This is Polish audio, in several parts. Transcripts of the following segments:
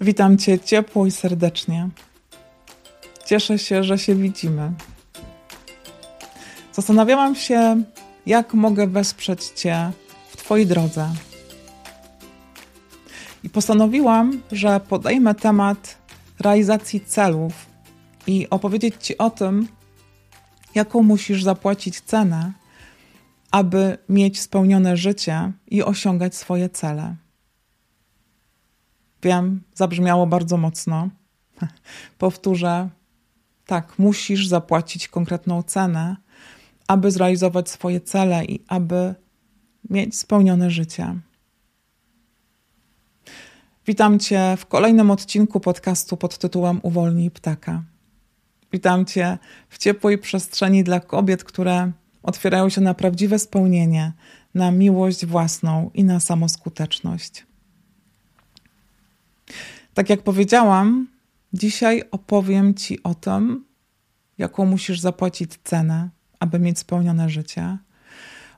Witam Cię ciepło i serdecznie. Cieszę się, że się widzimy. Zastanawiałam się, jak mogę wesprzeć Cię w Twojej drodze. I postanowiłam, że podejmę temat realizacji celów i opowiedzieć Ci o tym, jaką musisz zapłacić cenę, aby mieć spełnione życie i osiągać swoje cele. Wiem, zabrzmiało bardzo mocno. Powtórzę, tak, musisz zapłacić konkretną cenę, aby zrealizować swoje cele i aby mieć spełnione życie. Witam Cię w kolejnym odcinku podcastu pod tytułem Uwolnij ptaka. Witam Cię w ciepłej przestrzeni dla kobiet, które otwierają się na prawdziwe spełnienie, na miłość własną i na samoskuteczność. Tak jak powiedziałam, dzisiaj opowiem Ci o tym, jaką musisz zapłacić cenę, aby mieć spełnione życie.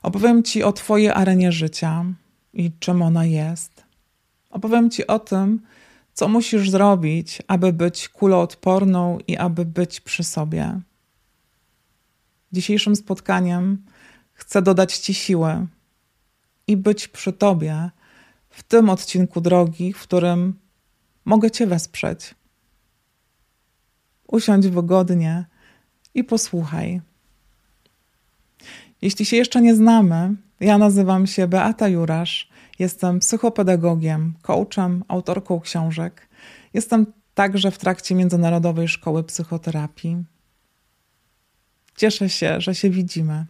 Opowiem Ci o Twojej arenie życia i czym ona jest. Opowiem Ci o tym, co musisz zrobić, aby być kuloodporną i aby być przy sobie. Dzisiejszym spotkaniem chcę dodać Ci siłę i być przy Tobie w tym odcinku drogi, w którym mogę Cię wesprzeć. Usiądź wygodnie i posłuchaj. Jeśli się jeszcze nie znamy, ja nazywam się Beata Jurasz, jestem psychopedagogiem, coachem, autorką książek. Jestem także w trakcie Międzynarodowej Szkoły Psychoterapii. Cieszę się, że się widzimy.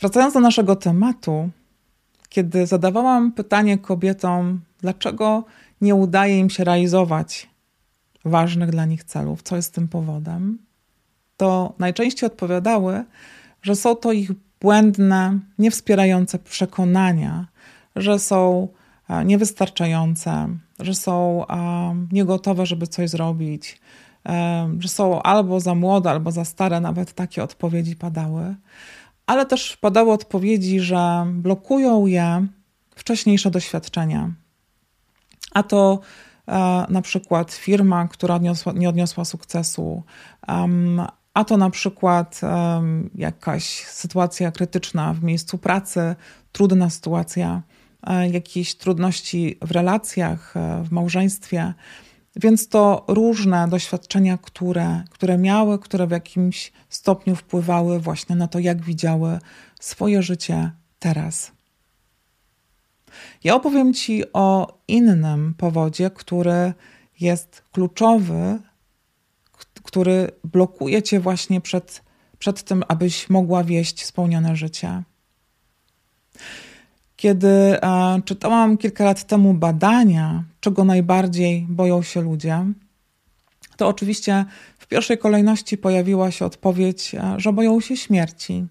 Wracając do naszego tematu, kiedy zadawałam pytanie kobietom, dlaczego nie udaje im się realizować ważnych dla nich celów, co jest tym powodem, to najczęściej odpowiadały, że są to ich błędne, niewspierające przekonania, że są e, niewystarczające, że są niegotowe, żeby coś zrobić, e, że są albo za młode, albo za stare, nawet takie odpowiedzi padały ale też padały odpowiedzi, że blokują je wcześniejsze doświadczenia. A to e, na przykład firma, która odniosła, nie odniosła sukcesu, um, a to na przykład um, jakaś sytuacja krytyczna w miejscu pracy, trudna sytuacja, e, jakieś trudności w relacjach, e, w małżeństwie. Więc to różne doświadczenia, które, które miały, które w jakimś stopniu wpływały właśnie na to, jak widziały swoje życie teraz. Ja opowiem Ci o innym powodzie, który jest kluczowy, który blokuje Cię właśnie przed, przed tym, abyś mogła wieść spełnione życie. Kiedy e, czytałam kilka lat temu badania, czego najbardziej boją się ludzie, to oczywiście w pierwszej kolejności pojawiła się odpowiedź, e, że boją się śmierci.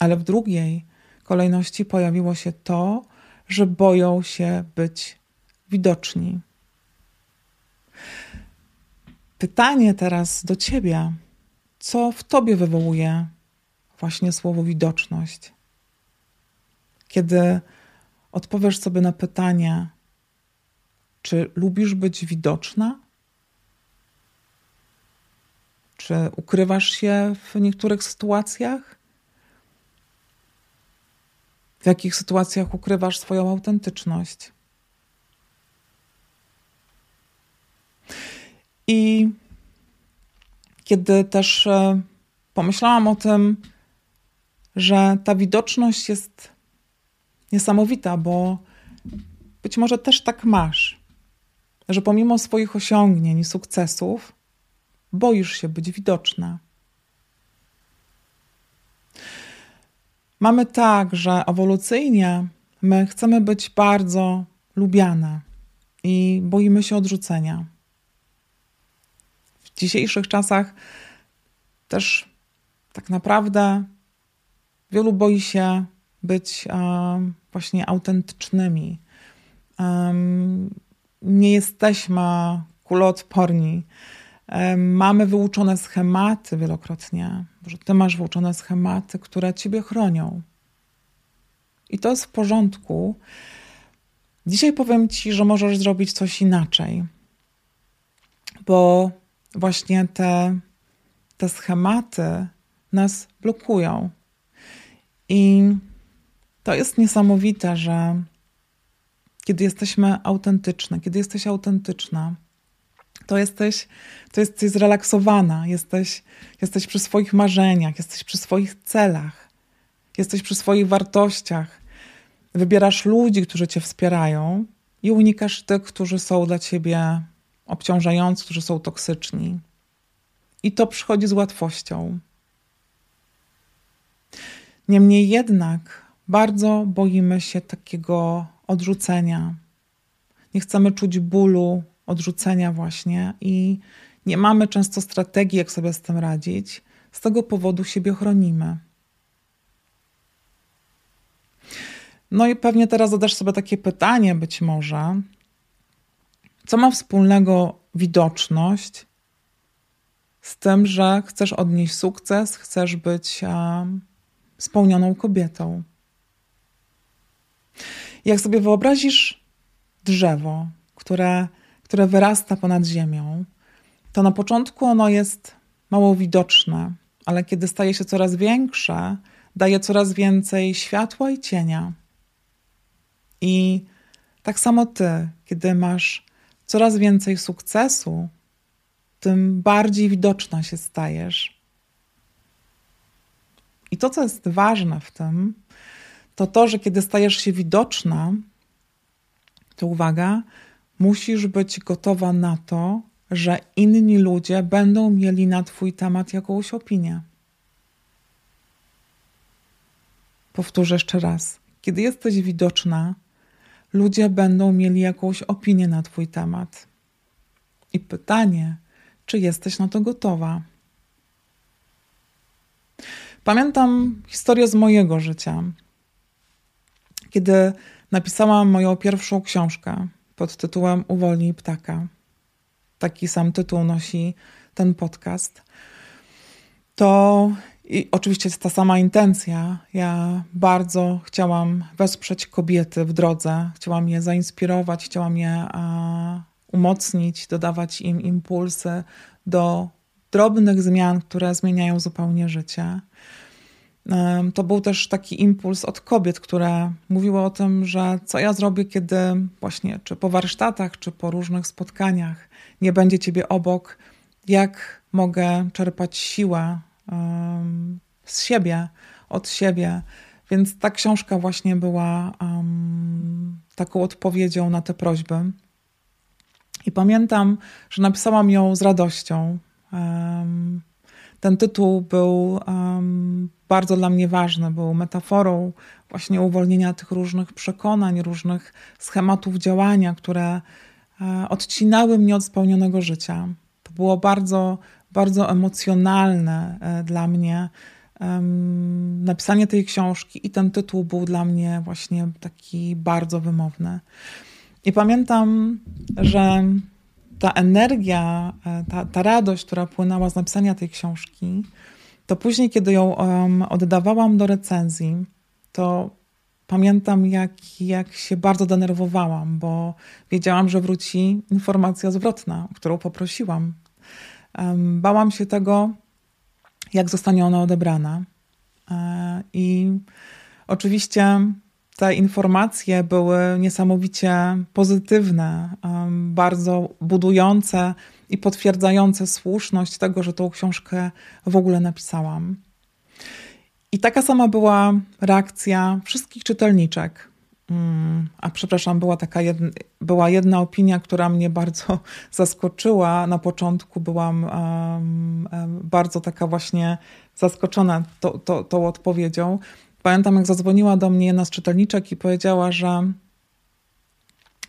Ale w drugiej kolejności pojawiło się to, że boją się być widoczni. Pytanie teraz do ciebie: co w tobie wywołuje właśnie słowo widoczność? Kiedy odpowiesz sobie na pytanie, czy lubisz być widoczna? Czy ukrywasz się w niektórych sytuacjach? W jakich sytuacjach ukrywasz swoją autentyczność? I kiedy też e, pomyślałam o tym, że ta widoczność jest niesamowita, bo być może też tak masz, że pomimo swoich osiągnięć i sukcesów boisz się być widoczna. Mamy tak, że ewolucyjnie my chcemy być bardzo lubiane i boimy się odrzucenia. W dzisiejszych czasach też tak naprawdę wielu boi się być właśnie autentycznymi. Nie jesteśmy kuloodporni. Mamy wyuczone schematy wielokrotnie, że ty masz wyuczone schematy, które ciebie chronią. I to jest w porządku. Dzisiaj powiem Ci, że możesz zrobić coś inaczej, bo właśnie te, te schematy nas blokują. I to jest niesamowite, że kiedy jesteśmy autentyczne, kiedy jesteś autentyczna, to jesteś, to jesteś zrelaksowana, jesteś, jesteś przy swoich marzeniach, jesteś przy swoich celach, jesteś przy swoich wartościach. Wybierasz ludzi, którzy cię wspierają i unikasz tych, którzy są dla ciebie obciążający, którzy są toksyczni. I to przychodzi z łatwością. Niemniej jednak bardzo boimy się takiego odrzucenia. Nie chcemy czuć bólu, odrzucenia, właśnie, i nie mamy często strategii, jak sobie z tym radzić. Z tego powodu siebie chronimy. No i pewnie teraz zadasz sobie takie pytanie, być może, co ma wspólnego widoczność z tym, że chcesz odnieść sukces, chcesz być um, spełnioną kobietą. Jak sobie wyobrazisz drzewo, które, które wyrasta ponad ziemią, to na początku ono jest mało widoczne, ale kiedy staje się coraz większe, daje coraz więcej światła i cienia. I tak samo ty, kiedy masz coraz więcej sukcesu, tym bardziej widoczna się stajesz. I to, co jest ważne w tym, to to, że kiedy stajesz się widoczna, to uwaga, musisz być gotowa na to, że inni ludzie będą mieli na Twój temat jakąś opinię. Powtórzę jeszcze raz. Kiedy jesteś widoczna, ludzie będą mieli jakąś opinię na Twój temat. I pytanie, czy jesteś na to gotowa? Pamiętam historię z mojego życia kiedy napisałam moją pierwszą książkę pod tytułem Uwolnij ptaka. Taki sam tytuł nosi ten podcast. To i oczywiście jest ta sama intencja. Ja bardzo chciałam wesprzeć kobiety w drodze, chciałam je zainspirować, chciałam je a, umocnić, dodawać im impulsy do drobnych zmian, które zmieniają zupełnie życie. To był też taki impuls od kobiet, które mówiły o tym, że co ja zrobię, kiedy właśnie czy po warsztatach, czy po różnych spotkaniach nie będzie ciebie obok, jak mogę czerpać siłę um, z siebie, od siebie. Więc ta książka właśnie była um, taką odpowiedzią na te prośby. I pamiętam, że napisałam ją z radością. Um, ten tytuł był um, bardzo dla mnie ważny, był metaforą właśnie uwolnienia tych różnych przekonań, różnych schematów działania, które e, odcinały mnie od spełnionego życia. To było bardzo, bardzo emocjonalne e, dla mnie. Napisanie tej książki i ten tytuł był dla mnie właśnie taki bardzo wymowny. I pamiętam, że ta energia, e, ta, ta radość, która płynęła z napisania tej książki, to później, kiedy ją um, oddawałam do recenzji, to pamiętam, jak, jak się bardzo denerwowałam, bo wiedziałam, że wróci informacja zwrotna, o którą poprosiłam. Um, bałam się tego, jak zostanie ona odebrana. E, I oczywiście te informacje były niesamowicie pozytywne, bardzo budujące i potwierdzające słuszność tego, że tą książkę w ogóle napisałam. I taka sama była reakcja wszystkich czytelniczek. Mm, a przepraszam, była taka jedna, była jedna opinia, która mnie bardzo zaskoczyła. Na początku byłam um, bardzo taka właśnie zaskoczona to, to, tą odpowiedzią. Pamiętam, jak zadzwoniła do mnie jedna z czytelniczek i powiedziała, że,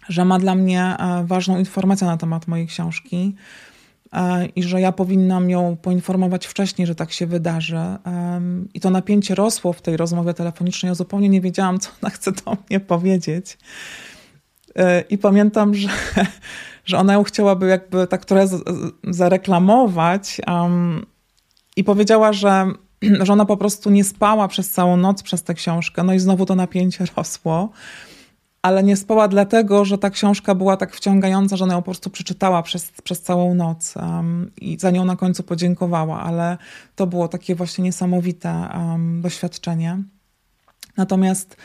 że ma dla mnie e, ważną informację na temat mojej książki e, i że ja powinnam ją poinformować wcześniej, że tak się wydarzy. I to napięcie rosło w tej rozmowie telefonicznej. Ja zupełnie nie wiedziałam, co ona chce do mnie powiedzieć. E, I pamiętam, że, że ona ją chciałaby jakby tak trochę zareklamować i powiedziała, że że ona po prostu nie spała przez całą noc przez tę książkę. No i znowu to napięcie rosło. ale nie spała dlatego, że ta książka była tak wciągająca, że ona ją po prostu przeczytała przez, przez całą noc um, i za nią na końcu podziękowała, ale to było takie właśnie niesamowite um, doświadczenie. Natomiast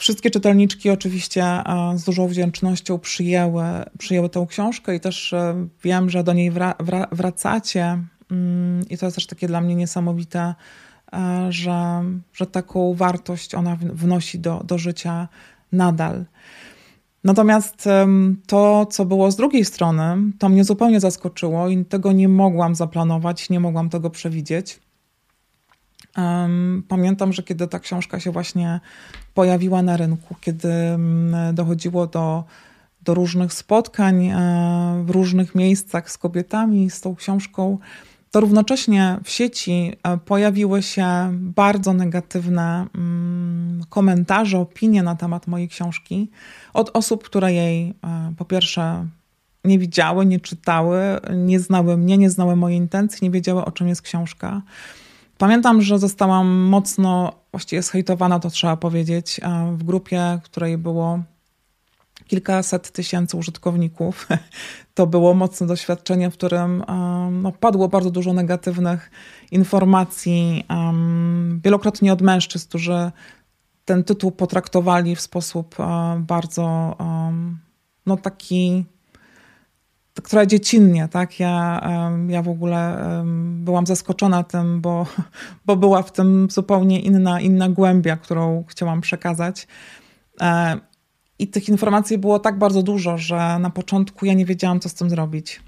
Wszystkie czytelniczki oczywiście e, z dużą wdzięcznością przyjęły, przyjęły tę książkę i też e, wiem, że do niej wra, wra, wracacie. Mm, I to jest też takie dla mnie niesamowite, e, że, że taką wartość ona wnosi do, do życia nadal. Natomiast to, co było z drugiej strony, to mnie zupełnie zaskoczyło i tego nie mogłam zaplanować, nie mogłam tego przewidzieć. Pamiętam, że kiedy ta książka się właśnie pojawiła na rynku, kiedy dochodziło do, do różnych spotkań e, w różnych miejscach z kobietami z tą książką, to równocześnie w sieci e, pojawiły się bardzo negatywne mm, komentarze, opinie na temat mojej książki od osób, które jej e, po pierwsze nie widziały, nie czytały, nie znały mnie, nie znały mojej intencji, nie wiedziały o czym jest książka. Pamiętam, że zostałam mocno właściwie zhejtowana, to trzeba powiedzieć, e, w grupie, w której było kilkaset tysięcy użytkowników. To było mocne doświadczenie, w którym e, no, padło bardzo dużo negatywnych informacji, wielokrotnie od mężczyzn, którzy ten tytuł potraktowali w sposób e, bardzo no, taki która dziecinnie, tak? Ja, ja w ogóle byłam zaskoczona tym, bo, bo była w tym zupełnie inna, inna głębia, którą chciałam przekazać. I tych informacji było tak bardzo dużo, że na początku ja nie wiedziałam, co z tym zrobić.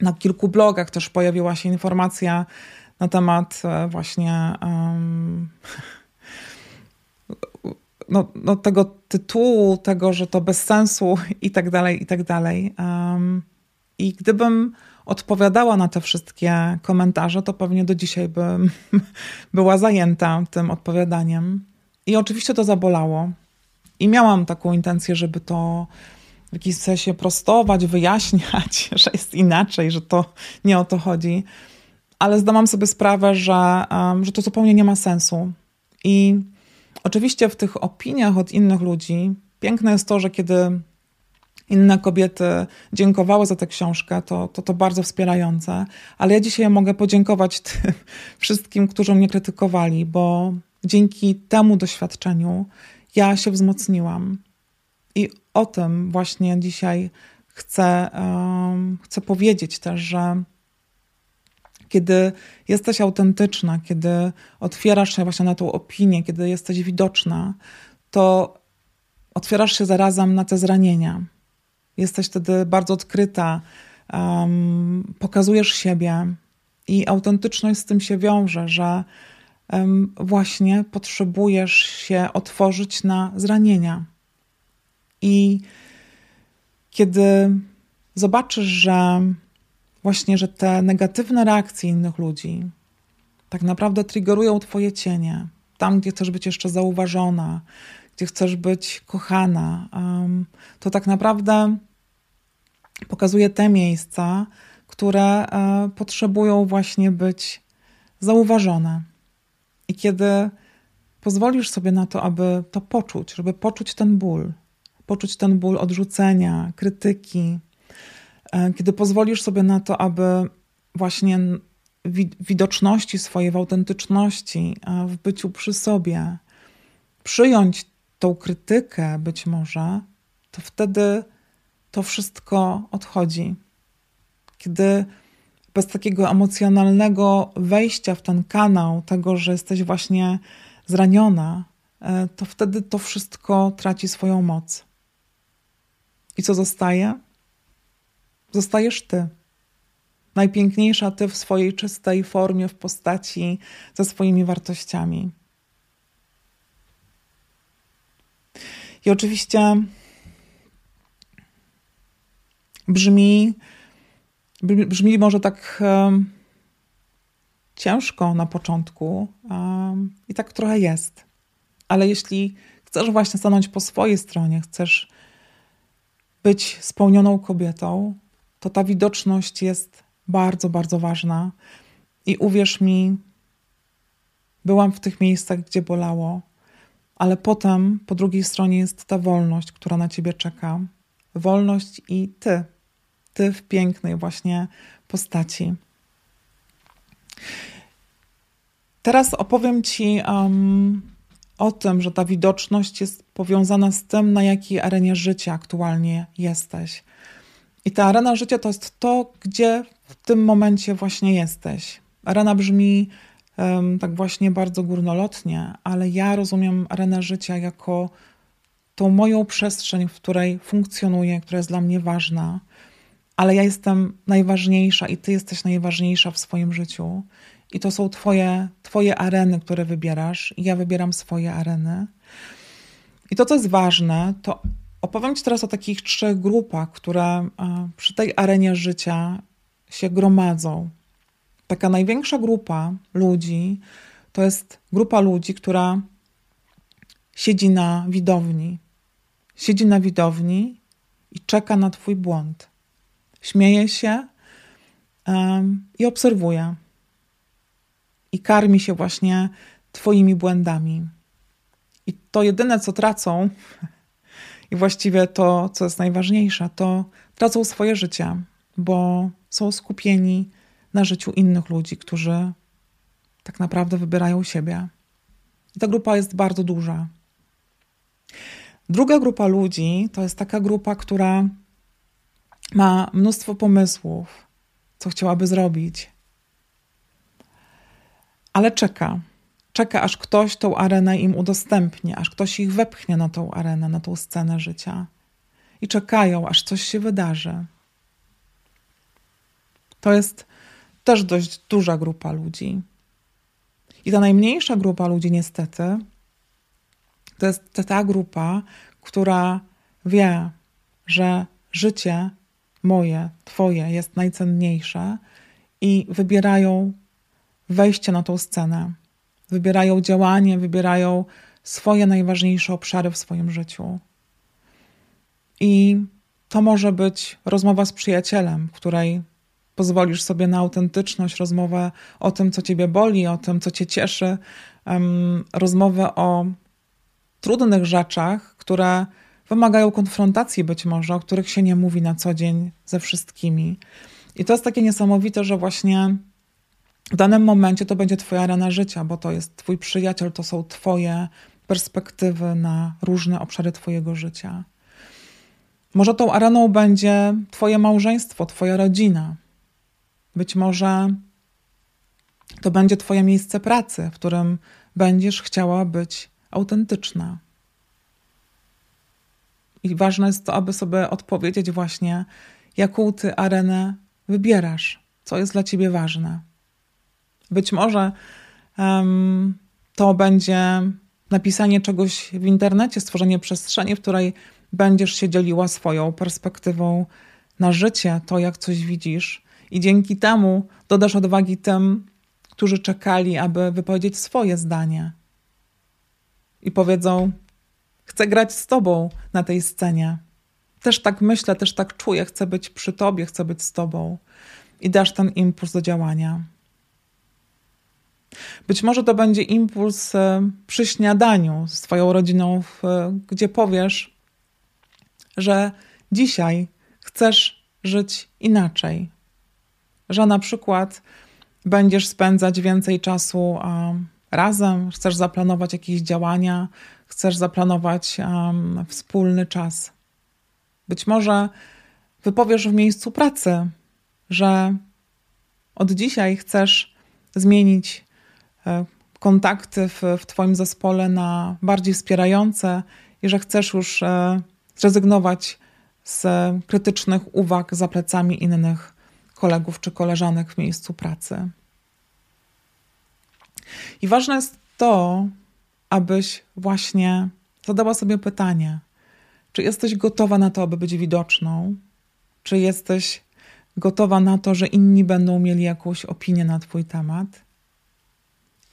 Na kilku blogach też pojawiła się informacja na temat e, właśnie um, no, no, tego tytułu, tego, że to bez sensu i tak dalej, i tak dalej. Um, I gdybym odpowiadała na te wszystkie komentarze, to pewnie do dzisiaj bym była zajęta tym odpowiadaniem. I oczywiście to zabolało. I miałam taką intencję, żeby to w jakiś sensie prostować, wyjaśniać, że jest inaczej, że to nie o to chodzi. Ale zdałam sobie sprawę, że, że to zupełnie nie ma sensu. I Oczywiście w tych opiniach od innych ludzi piękne jest to, że kiedy inne kobiety dziękowały za tę książkę, to, to to bardzo wspierające. Ale ja dzisiaj mogę podziękować tym wszystkim, którzy mnie krytykowali, bo dzięki temu doświadczeniu ja się wzmocniłam. I o tym właśnie dzisiaj chcę, um, chcę powiedzieć też, że kiedy jesteś autentyczna, kiedy otwierasz się właśnie na tą opinię, kiedy jesteś widoczna, to otwierasz się zarazem na te zranienia. Jesteś wtedy bardzo odkryta, um, pokazujesz siebie i autentyczność z tym się wiąże, że właśnie potrzebujesz się otworzyć na zranienia. I kiedy zobaczysz, że właśnie, że te negatywne reakcje innych ludzi tak naprawdę triggerują Twoje cienie. Tam, gdzie chcesz być jeszcze zauważona, gdzie chcesz być kochana, to tak naprawdę pokazuje te miejsca, które e, potrzebują właśnie być zauważone. I kiedy pozwolisz sobie na to, aby to poczuć, żeby poczuć ten ból, poczuć ten ból odrzucenia, krytyki, E, kiedy pozwolisz sobie na to, aby właśnie widoczności swojej, w autentyczności, e, w byciu przy sobie, przyjąć tą krytykę być może, to wtedy to wszystko odchodzi. Kiedy bez takiego emocjonalnego wejścia w ten kanał, tego, że jesteś właśnie zraniona, e, to wtedy to wszystko traci swoją moc. I co zostaje? Zostajesz ty. Najpiękniejsza ty w swojej czystej formie, w postaci, ze swoimi wartościami. I oczywiście brzmi, brzmi może tak um, ciężko na początku um, i tak trochę jest. Ale jeśli chcesz właśnie stanąć po swojej stronie, chcesz być spełnioną kobietą, to ta widoczność jest bardzo, bardzo ważna. I uwierz mi, byłam w tych miejscach, gdzie bolało. ale potem po drugiej stronie jest ta wolność, która na ciebie czeka. Wolność i ty, ty w pięknej właśnie postaci. Teraz opowiem ci um, o tym, że ta widoczność jest powiązana z tym, na jakiej arenie życia aktualnie jesteś. I ta arena życia to jest to, gdzie w tym momencie właśnie jesteś. Arena brzmi um, tak właśnie bardzo górnolotnie, ale ja rozumiem arenę życia jako tą moją przestrzeń, w której funkcjonuję, która jest dla mnie ważna, ale ja jestem najważniejsza i ty jesteś najważniejsza w swoim życiu. I to są twoje, twoje areny, które wybierasz, i ja wybieram swoje areny. I to, co jest ważne, to opowiem Ci teraz o takich trzech grupach, które e, przy tej arenie życia się gromadzą. Taka największa grupa ludzi to jest grupa ludzi, która siedzi na widowni. Siedzi na widowni i czeka na Twój błąd. Śmieje się um, i obserwuje. I karmi się właśnie Twoimi błędami. I to jedyne, co tracą, i właściwie to, co jest najważniejsze, to tracą swoje życie, bo są skupieni na życiu innych ludzi, którzy tak naprawdę wybierają siebie. I ta grupa jest bardzo duża. Druga grupa ludzi to jest taka grupa, która ma mnóstwo pomysłów, co chciałaby zrobić, ale czeka czeka, aż ktoś tą arenę im udostępni, aż ktoś ich wepchnie na tą arenę, na tą scenę życia. I czekają, aż coś się wydarzy. To jest też dość duża grupa ludzi. I ta najmniejsza grupa ludzi, niestety, to jest ta grupa, która wie, że życie moje, Twoje jest najcenniejsze i wybierają wejście na tą scenę wybierają działanie, wybierają swoje najważniejsze obszary w swoim życiu. I to może być rozmowa z przyjacielem, w której pozwolisz sobie na autentyczność, rozmowę o tym, co ciebie boli, o tym, co cię cieszy, um, rozmowę o trudnych rzeczach, które wymagają konfrontacji być może, o których się nie mówi na co dzień ze wszystkimi. I to jest takie niesamowite, że właśnie w danym momencie to będzie Twoja arena życia, bo to jest Twój przyjaciel, to są Twoje perspektywy na różne obszary Twojego życia. Może tą areną będzie Twoje małżeństwo, Twoja rodzina. Być może to będzie Twoje miejsce pracy, w którym będziesz chciała być autentyczna. I ważne jest to, aby sobie odpowiedzieć właśnie, jaką Ty arenę wybierasz, co jest dla Ciebie ważne. Być może um, to będzie napisanie czegoś w internecie, stworzenie przestrzeni, w której będziesz się dzieliła swoją perspektywą na życie, to jak coś widzisz, i dzięki temu dodasz odwagi tym, którzy czekali, aby wypowiedzieć swoje zdanie. I powiedzą: Chcę grać z tobą na tej scenie. Też tak myślę, też tak czuję, chcę być przy tobie, chcę być z tobą. I dasz ten impuls do działania. Być może to będzie impuls e, przy śniadaniu z Twoją rodziną, gdzie powiesz, że dzisiaj chcesz żyć inaczej. Że na przykład będziesz spędzać więcej czasu razem, chcesz zaplanować jakieś działania, chcesz zaplanować wspólny czas. Być może wypowiesz w miejscu pracy, że od dzisiaj chcesz zmienić E, kontakty w, w Twoim zespole na bardziej wspierające i że chcesz już e, zrezygnować z krytycznych uwag za plecami innych kolegów czy koleżanek w miejscu pracy. I ważne jest to, abyś właśnie zadała sobie pytanie, czy jesteś gotowa na to, aby być widoczną? Czy jesteś gotowa na to, że inni będą mieli jakąś opinię na Twój temat?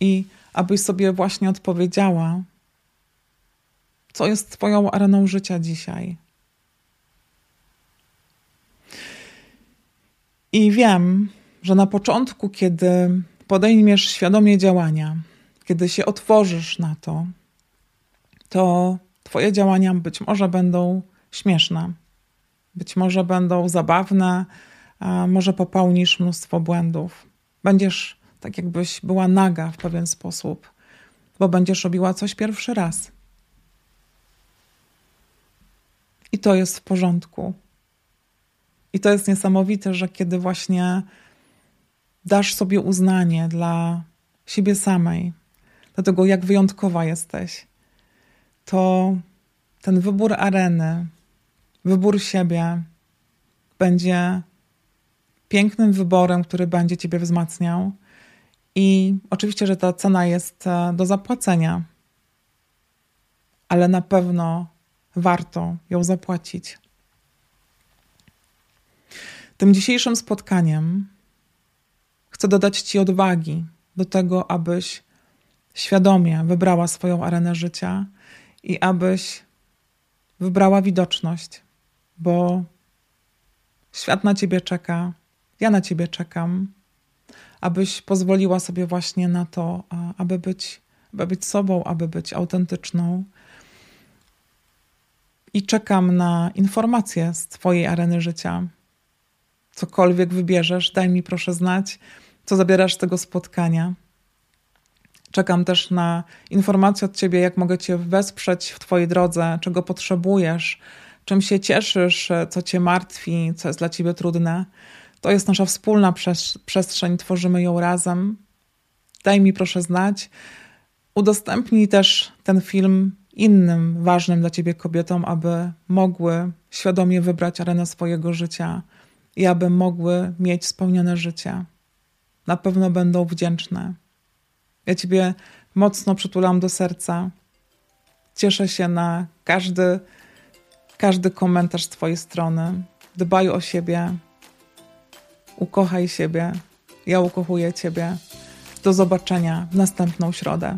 i abyś sobie właśnie odpowiedziała, co jest Twoją areną życia dzisiaj. I wiem, że na początku, kiedy podejmiesz świadomie działania, kiedy się otworzysz na to, to Twoje działania być może będą śmieszne, być może będą zabawne, może popełnisz mnóstwo błędów. Będziesz tak, jakbyś była naga w pewien sposób, bo będziesz robiła coś pierwszy raz. I to jest w porządku. I to jest niesamowite, że kiedy właśnie dasz sobie uznanie dla siebie samej, do tego, jak wyjątkowa jesteś, to ten wybór areny, wybór siebie będzie pięknym wyborem, który będzie Ciebie wzmacniał. I oczywiście, że ta cena jest e, do zapłacenia, ale na pewno warto ją zapłacić. Tym dzisiejszym spotkaniem chcę dodać Ci odwagi do tego, abyś świadomie wybrała swoją arenę życia i abyś wybrała widoczność, bo świat na Ciebie czeka, ja na Ciebie czekam, abyś pozwoliła sobie właśnie na to, aby być, aby być sobą, aby być autentyczną. I czekam na informacje z Twojej areny życia. Cokolwiek wybierzesz, daj mi proszę znać, co zabierasz z tego spotkania. Czekam też na informacje od Ciebie, jak mogę Cię wesprzeć w Twojej drodze, czego potrzebujesz, czym się cieszysz, co Cię martwi, co jest dla Ciebie trudne. To jest nasza wspólna przestrzeń, tworzymy ją razem. Daj mi proszę znać. Udostępnij też ten film innym ważnym dla Ciebie kobietom, aby mogły świadomie wybrać arenę swojego życia i aby mogły mieć spełnione życie. Na pewno będą wdzięczne. Ja Ciebie mocno przytulam do serca. Cieszę się na każdy, każdy komentarz z Twojej strony. Dbaj o siebie, ukochaj siebie. Ja ukochuję Ciebie. Do zobaczenia w następną środę.